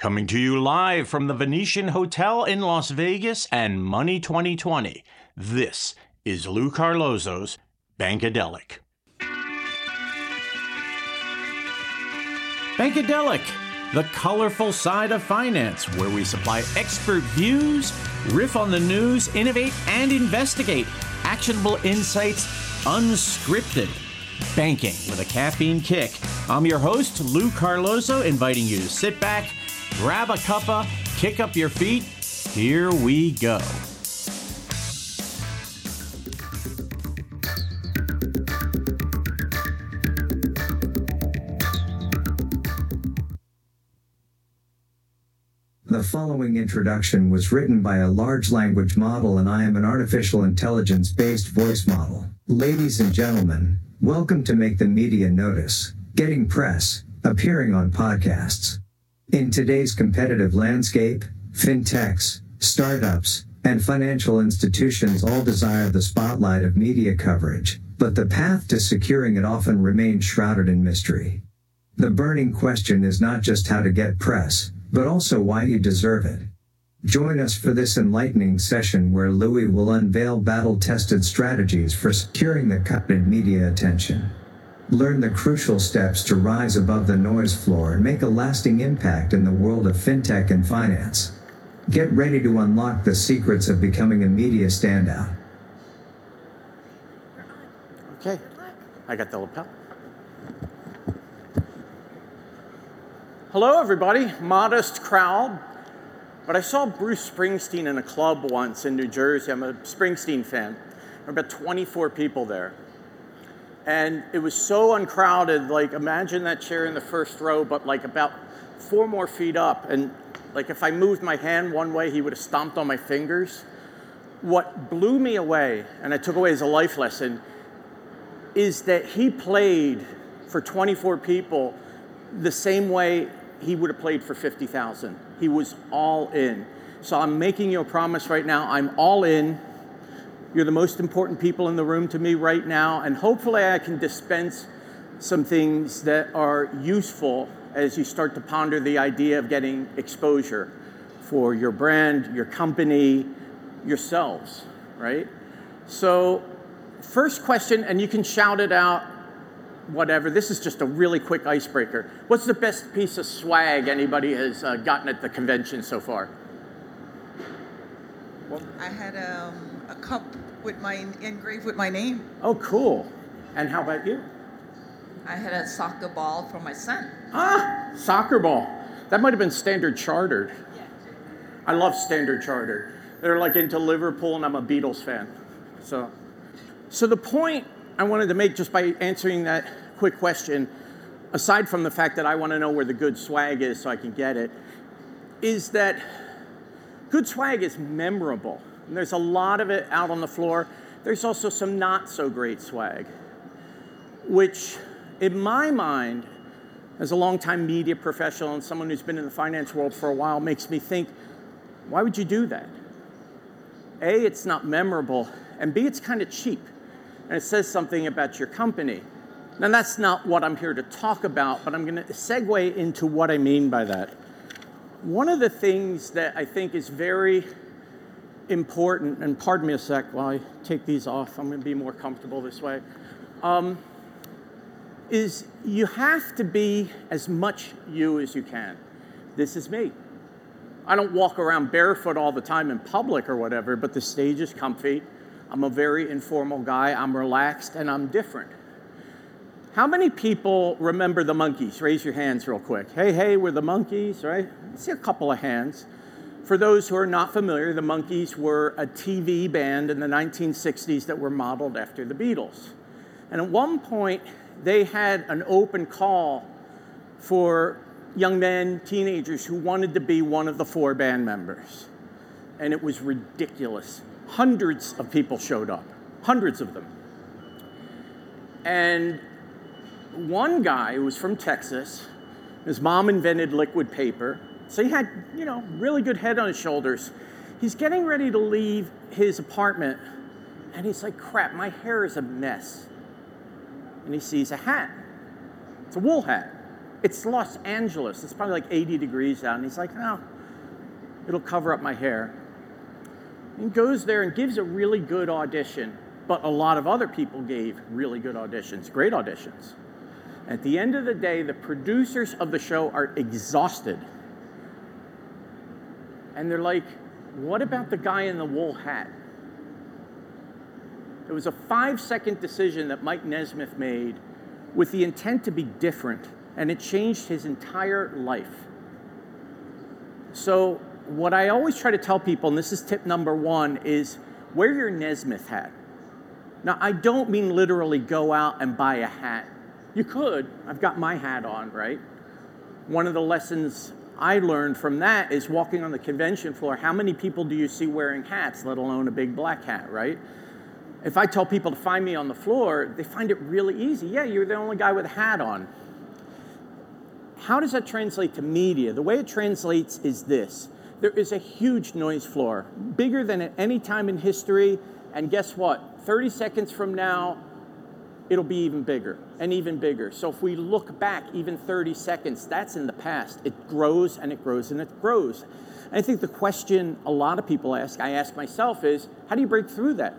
Coming to you live from the Venetian Hotel in Las Vegas and Money 2020. This is Lou Carlozo's Bankadelic. Bankadelic, the colorful side of finance, where we supply expert views, riff on the news, innovate, and investigate actionable insights unscripted. Banking with a caffeine kick. I'm your host, Lou Carlozo, inviting you to sit back, grab a cuppa, kick up your feet. Here we go. The following introduction was written by a large language model and I am an artificial intelligence based voice model. Ladies and gentlemen, welcome to Make the Media Notice, getting press, appearing on podcasts. In today's competitive landscape, fintechs, startups, and financial institutions all desire the spotlight of media coverage, but the path to securing it often remains shrouded in mystery. The burning question is not just how to get press, but also why you deserve it. Join us for this enlightening session where Louis will unveil battle tested strategies for securing the coveted media attention. Learn the crucial steps to rise above the noise floor and make a lasting impact in the world of fintech and finance. Get ready to unlock the secrets of becoming a media standout. Okay, I got the lapel. Hello, everybody. Modest crowd. But I saw Bruce Springsteen in a club once in New Jersey. I'm a Springsteen fan. There were about 24 people there. And it was so uncrowded. Like, imagine that chair in the first row, but like about four more feet up. And like, if I moved my hand one way, he would have stomped on my fingers. What blew me away, and I took away as a life lesson, is that he played for 24 people the same way he would have played for 50,000. He was all in. So I'm making you a promise right now. I'm all in. You're the most important people in the room to me right now, and hopefully I can dispense some things that are useful as you start to ponder the idea of getting exposure for your brand, your company, yourselves, right? So, first question, and you can shout it out whatever. This is just a really quick icebreaker. What's the best piece of swag anybody has uh, gotten at the convention so far? Well, I had um, a cup with my engraved with my name. Oh, cool. And how about you? I had a soccer ball for my son. Ah, soccer ball. That might have been Standard Chartered. Yeah. I love Standard Chartered. They're like into Liverpool, and I'm a Beatles fan. So, so the point I wanted to make just by answering that quick question, aside from the fact that I want to know where the good swag is so I can get it, is that good swag is memorable. And there's a lot of it out on the floor. There's also some not so great swag, which, in my mind, as a longtime media professional and someone who's been in the finance world for a while, makes me think, why would you do that? A, it's not memorable, and B, it's kind of cheap and it says something about your company. Now, that's not what I'm here to talk about, but I'm going to segue into what I mean by that. One of the things that I think is very important, and pardon me a sec while I take these off, I'm going to be more comfortable this way, um, is you have to be as much you as you can. This is me. I don't walk around barefoot all the time in public or whatever, but the stage is comfy. I'm a very informal guy. I'm relaxed and I'm different. How many people remember the Monkees? Raise your hands real quick. Hey, hey, we're the Monkees, right? I see a couple of hands. For those who are not familiar, the Monkees were a TV band in the 1960s that were modeled after the Beatles. And at one point, they had an open call for young men, teenagers who wanted to be one of the four band members. And it was ridiculous hundreds of people showed up, hundreds of them. And one guy who was from Texas, his mom invented liquid paper, so he had, you know, really good head on his shoulders. He's getting ready to leave his apartment, and he's like, crap, my hair is a mess. And he sees a hat. It's a wool hat. It's Los Angeles. It's probably like 80 degrees out. And he's like, no, it'll cover up my hair. He goes there and gives a really good audition, but a lot of other people gave really good auditions, great auditions. At the end of the day, the producers of the show are exhausted. And they're like, what about the guy in the wool hat? It was a five second decision that Mike Nesmith made with the intent to be different, and it changed his entire life. So, what I always try to tell people, and this is tip number one, is wear your Nesmith hat. Now, I don't mean literally go out and buy a hat. You could. I've got my hat on, right? One of the lessons I learned from that is walking on the convention floor. How many people do you see wearing hats, let alone a big black hat, right? If I tell people to find me on the floor, they find it really easy. Yeah, you're the only guy with a hat on. How does that translate to media? The way it translates is this there is a huge noise floor, bigger than at any time in history. And guess what? 30 seconds from now, it'll be even bigger and even bigger. So if we look back even 30 seconds, that's in the past. It grows and it grows and it grows. And I think the question a lot of people ask, I ask myself, is how do you break through that?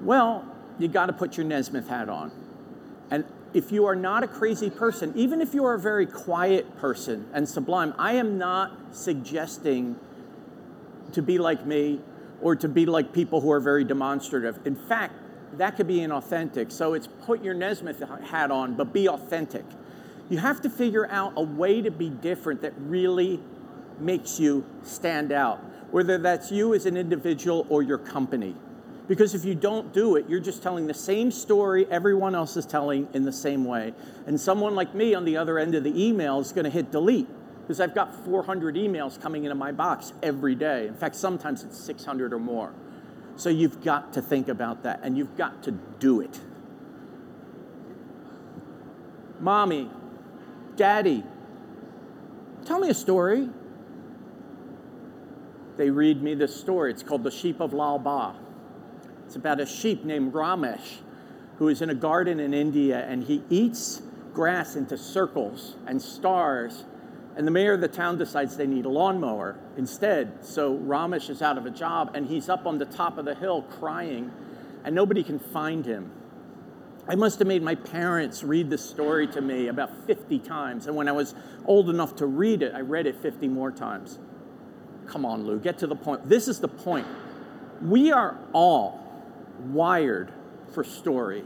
Well, you got to put your Nesmith hat on. And if you are not a crazy person, even if you are a very quiet person and sublime, I am not suggesting to be like me or to be like people who are very demonstrative. In fact, that could be inauthentic. So it's put your Nesmith hat on, but be authentic. You have to figure out a way to be different that really makes you stand out, whether that's you as an individual or your company. Because if you don't do it, you're just telling the same story everyone else is telling in the same way. And someone like me on the other end of the email is going to hit delete because I've got 400 emails coming into my box every day. In fact, sometimes it's 600 or more. So you've got to think about that and you've got to do it. Mommy, Daddy, tell me a story. They read me this story. It's called The Sheep of Lal Bagh. It's about a sheep named Ramesh who is in a garden in India and he eats grass into circles and stars. And the mayor of the town decides they need a lawnmower instead. So Ramesh is out of a job and he's up on the top of the hill crying and nobody can find him. I must have made my parents read this story to me about 50 times. And when I was old enough to read it, I read it 50 more times. Come on, Lou, get to the point. This is the point. We are all wired for story.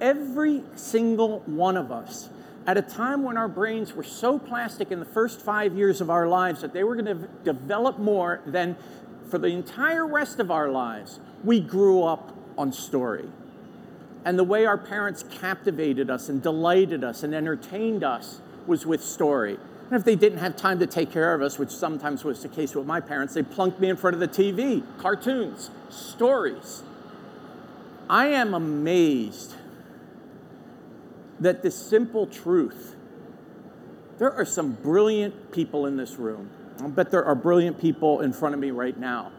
Every single one of us, at a time when our brains were so plastic in the first five years of our lives that they were going to develop more than for the entire rest of our lives, we grew up on story. And the way our parents captivated us and delighted us and entertained us was with story. And if they didn't have time to take care of us, which sometimes was the case with my parents, they plunked me in front of the TV, cartoons, stories. I am amazed that the simple truth, there are some brilliant people in this room. I bet there are brilliant people in front of me right now.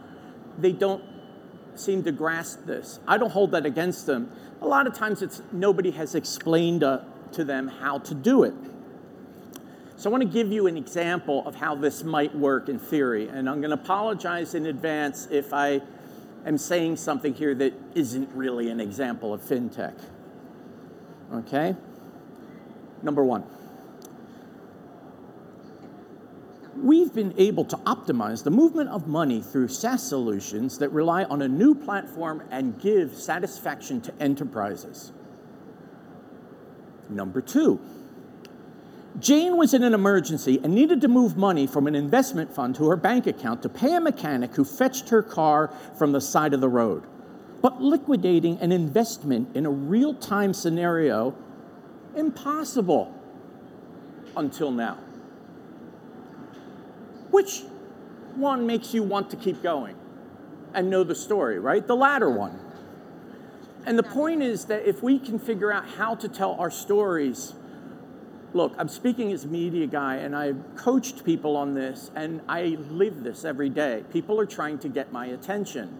They don't seem to grasp this. I don't hold that against them. A lot of times it's nobody has explained uh, to them how to do it. So I want to give you an example of how this might work in theory, and I'm going to apologize in advance if I am saying something here that isn't really an example of fintech. Okay? Number one. We've been able to optimize the movement of money through SaaS solutions that rely on a new platform and give satisfaction to enterprises. Number two, Jane was in an emergency and needed to move money from an investment fund to her bank account to pay a mechanic who fetched her car from the side of the road. But liquidating an investment in a real time scenario, impossible until now. Which one makes you want to keep going and know the story, right? The latter one. And the point is that if we can figure out how to tell our stories look, I'm speaking as a media guy and I've coached people on this and I live this every day. People are trying to get my attention.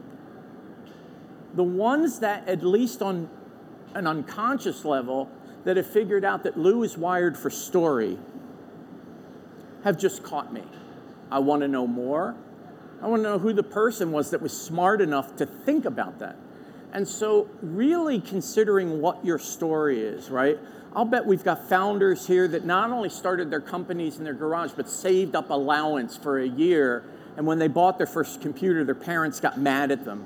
The ones that, at least on an unconscious level, that have figured out that Lou is wired for story have just caught me. I want to know more. I want to know who the person was that was smart enough to think about that. And so, really considering what your story is, right? I'll bet we've got founders here that not only started their companies in their garage, but saved up allowance for a year. And when they bought their first computer, their parents got mad at them.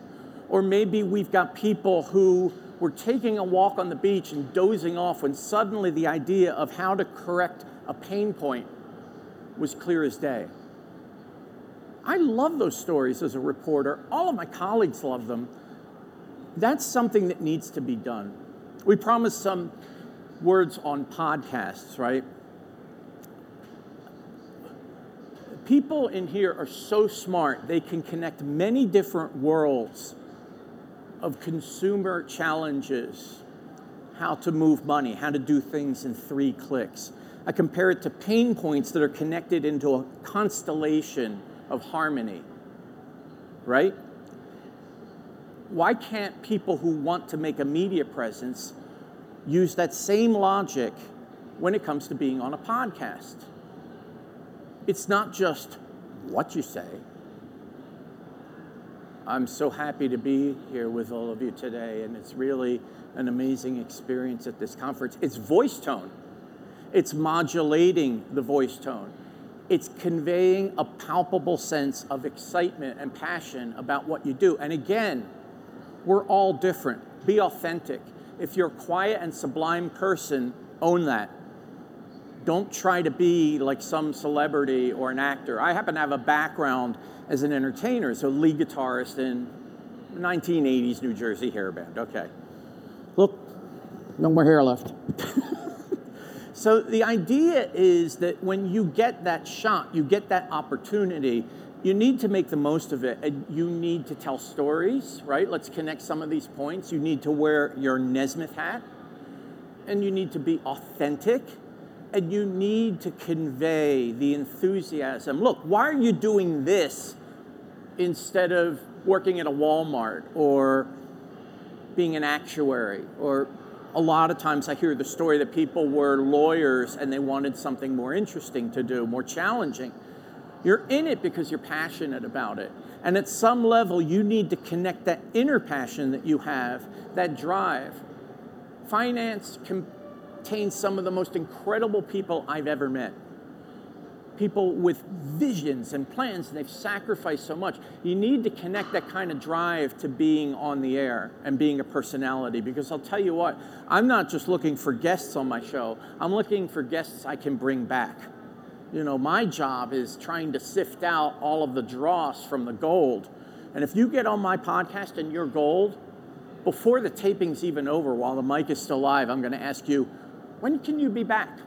Or maybe we've got people who were taking a walk on the beach and dozing off when suddenly the idea of how to correct a pain point was clear as day. I love those stories as a reporter. All of my colleagues love them. That's something that needs to be done. We promised some words on podcasts, right? People in here are so smart, they can connect many different worlds of consumer challenges, how to move money, how to do things in three clicks. I compare it to pain points that are connected into a constellation of harmony, right? Why can't people who want to make a media presence use that same logic when it comes to being on a podcast? It's not just what you say. I'm so happy to be here with all of you today, and it's really an amazing experience at this conference. It's voice tone, it's modulating the voice tone it's conveying a palpable sense of excitement and passion about what you do. And again, we're all different. Be authentic. If you're a quiet and sublime person, own that. Don't try to be like some celebrity or an actor. I happen to have a background as an entertainer, so lead guitarist in 1980s New Jersey hair band. Okay. Look, no more hair left. So the idea is that when you get that shot, you get that opportunity, you need to make the most of it. And you need to tell stories, right? Let's connect some of these points. You need to wear your Nesmith hat, and you need to be authentic, and you need to convey the enthusiasm. Look, why are you doing this instead of working at a Walmart or being an actuary or a lot of times I hear the story that people were lawyers and they wanted something more interesting to do, more challenging. You're in it because you're passionate about it. And at some level, you need to connect that inner passion that you have, that drive. Finance some of the most incredible people I've ever met people with visions and plans, and they've sacrificed so much. You need to connect that kind of drive to being on the air and being a personality because I'll tell you what, I'm not just looking for guests on my show, I'm looking for guests I can bring back. You know, my job is trying to sift out all of the dross from the gold. And if you get on my podcast and you're gold, before the taping's even over, while the mic is still live, I'm going to ask you, when can you be back?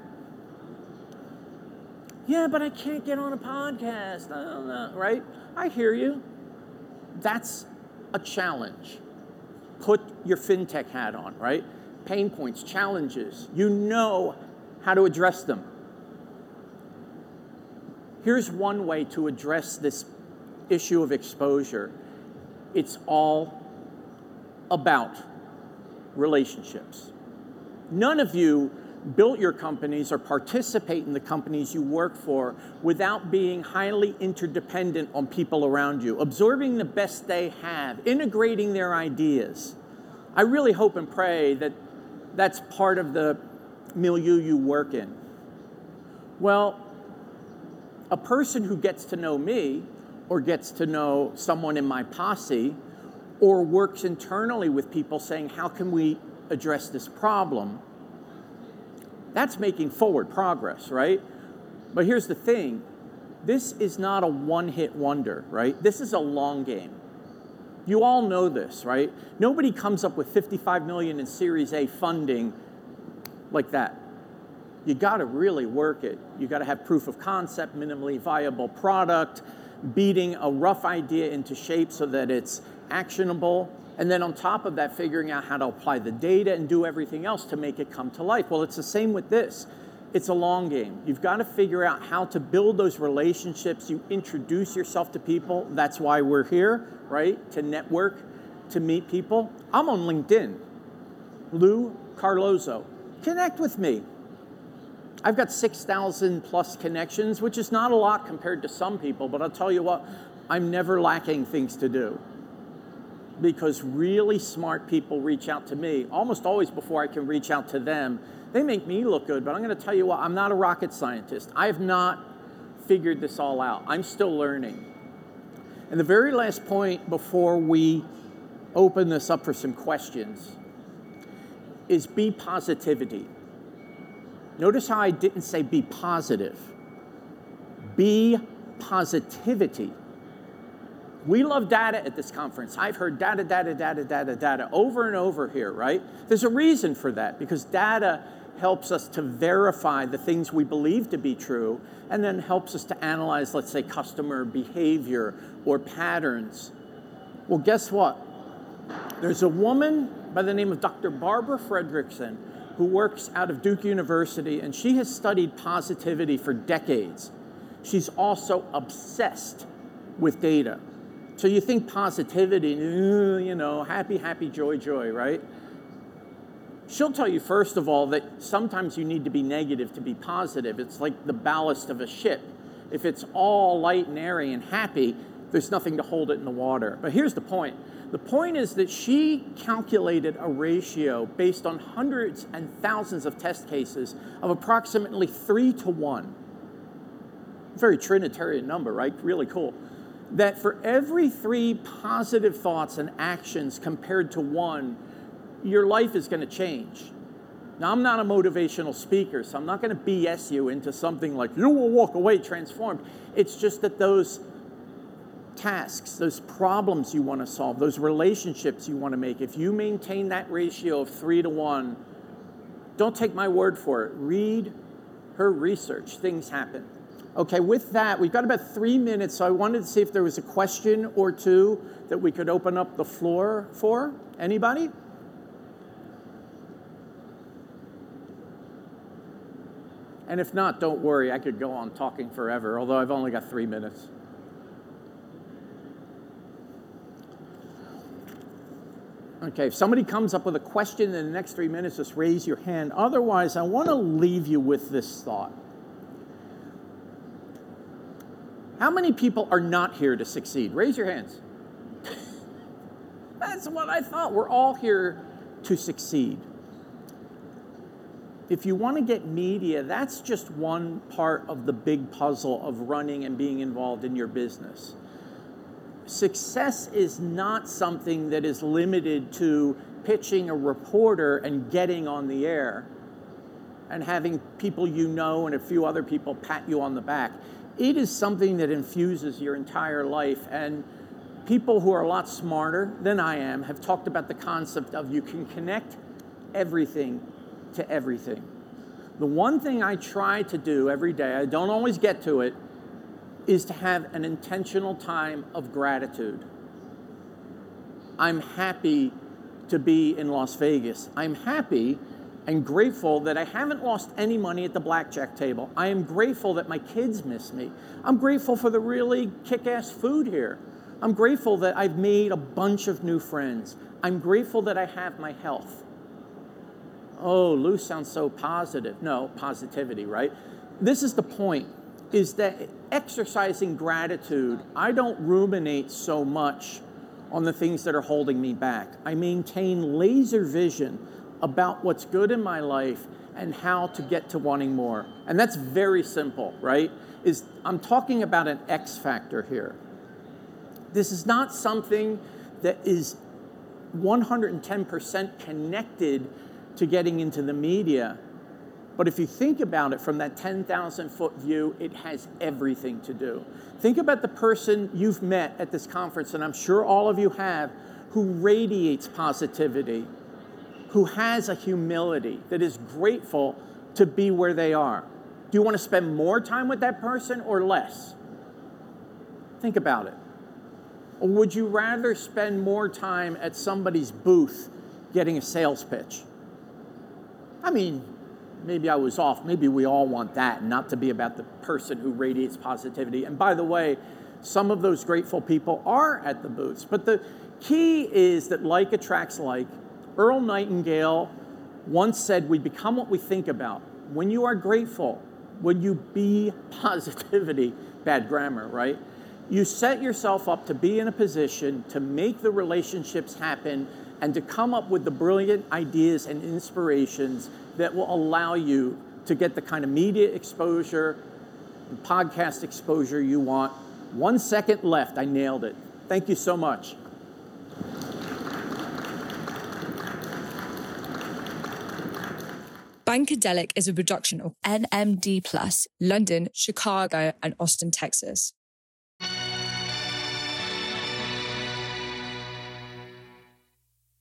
yeah, but I can't get on a podcast, right? I hear you. That's a challenge. Put your fintech hat on, right? Pain points, challenges. You know how to address them. Here's one way to address this issue of exposure it's all about relationships. None of you built your companies or participate in the companies you work for without being highly interdependent on people around you, absorbing the best they have, integrating their ideas. I really hope and pray that that's part of the milieu you work in. Well, a person who gets to know me or gets to know someone in my posse or works internally with people saying, How can we address this problem? That's making forward progress, right? But here's the thing this is not a one hit wonder, right? This is a long game. You all know this, right? Nobody comes up with 55 million in Series A funding like that. You got to really work it. You got to have proof of concept, minimally viable product, beating a rough idea into shape so that it's actionable and then on top of that, figuring out how to apply the data and do everything else to make it come to life. Well, it's the same with this. It's a long game. You've got to figure out how to build those relationships. You introduce yourself to people. That's why we're here, right? To network, to meet people. I'm on LinkedIn. Lou Carlozo. connect with me. I've got 6,000 plus connections, which is not a lot compared to some people, but I'll tell you what, I'm never lacking things to do because really smart people reach out to me almost always before I can reach out to them. They make me look good, but I'm going to tell you what, I'm not a rocket scientist. I have not figured this all out. I'm still learning. And the very last point before we open this up for some questions is be positivity. Notice how I didn't say be positive. Be positivity. We love data at this conference. I've heard data, data, data, data, data over and over here, right? There's a reason for that because data helps us to verify the things we believe to be true and then helps us to analyze, let's say, customer behavior or patterns. Well, guess what? There's a woman by the name of Dr. Barbara Fredrickson who works out of Duke University, and she has studied positivity for decades. She's also obsessed with data. So you think positivity, you know, happy, happy, joy, joy, right? She'll tell you, first of all, that sometimes you need to be negative to be positive. It's like the ballast of a ship. If it's all light and airy and happy, there's nothing to hold it in the water. But here's the point the point is that she calculated a ratio based on hundreds and thousands of test cases of approximately three to one. Very Trinitarian number, right? Really cool. That for every three positive thoughts and actions compared to one, your life is going to change. Now, I'm not a motivational speaker, so I'm not going to BS you into something like you will walk away transformed. It's just that those tasks, those problems you want to solve, those relationships you want to make, if you maintain that ratio of three to one, don't take my word for it. Read her research. Things happen. Okay, with that, we've got about three minutes, so I wanted to see if there was a question or two that we could open up the floor for. Anybody? And if not, don't worry, I could go on talking forever, although I've only got three minutes. Okay, if somebody comes up with a question in the next three minutes, just raise your hand. Otherwise, I want to leave you with this thought. How many people are not here to succeed? Raise your hands. That's what I thought. We're all here to succeed. If you want to get media, that's just one part of the big puzzle of running and being involved in your business success is not something that is limited to pitching a reporter and getting on the air and having people you know and a few other people pat you on the back. It is something that infuses your entire life. And people who are a lot smarter than I am have talked about the concept of you can connect everything to everything. The one thing I try to do every day, I don't always get to it, is to have an intentional time of gratitude. I'm happy to be in Las Vegas. I'm happy and I'm grateful that I haven't lost any money at the blackjack table. I am grateful that my kids miss me. I'm grateful for the really kick ass food here. I'm grateful that I've made a bunch of new friends. I'm grateful that I have my health. Oh, Lou sounds so positive. No, positivity, right? This is the point is that exercising gratitude, I don't ruminate so much on the things that are holding me back. I maintain laser vision about what's good in my life and how to get to wanting more. And that's very simple, right? Is I'm talking about an X factor here. This is not something that is 110% connected to getting into the media but if you think about it from that 10,000 foot view, it has everything to do. Think about the person you've met at this conference, and I'm sure all of you have, who radiates positivity, who has a humility that is grateful to be where they are. Do you want to spend more time with that person or less? Think about it. Or would you rather spend more time at somebody's booth getting a sales pitch? I mean, maybe I was off. Maybe we all want that, not to be about the person who radiates positivity. And by the way, some of those grateful people are at the booths. But the key is that like attracts like. Earl Nightingale once said, We become what we think about. When you are grateful, when you be positivity, bad grammar, right? You set yourself up to be in a position to make the relationships happen and to come up with the brilliant ideas and inspirations that will allow you to get the kind of media exposure podcast exposure you want. One second left. I nailed it. Thank you so much. Bankadelic is a production of NMD Plus, London, Chicago, and Austin, Texas.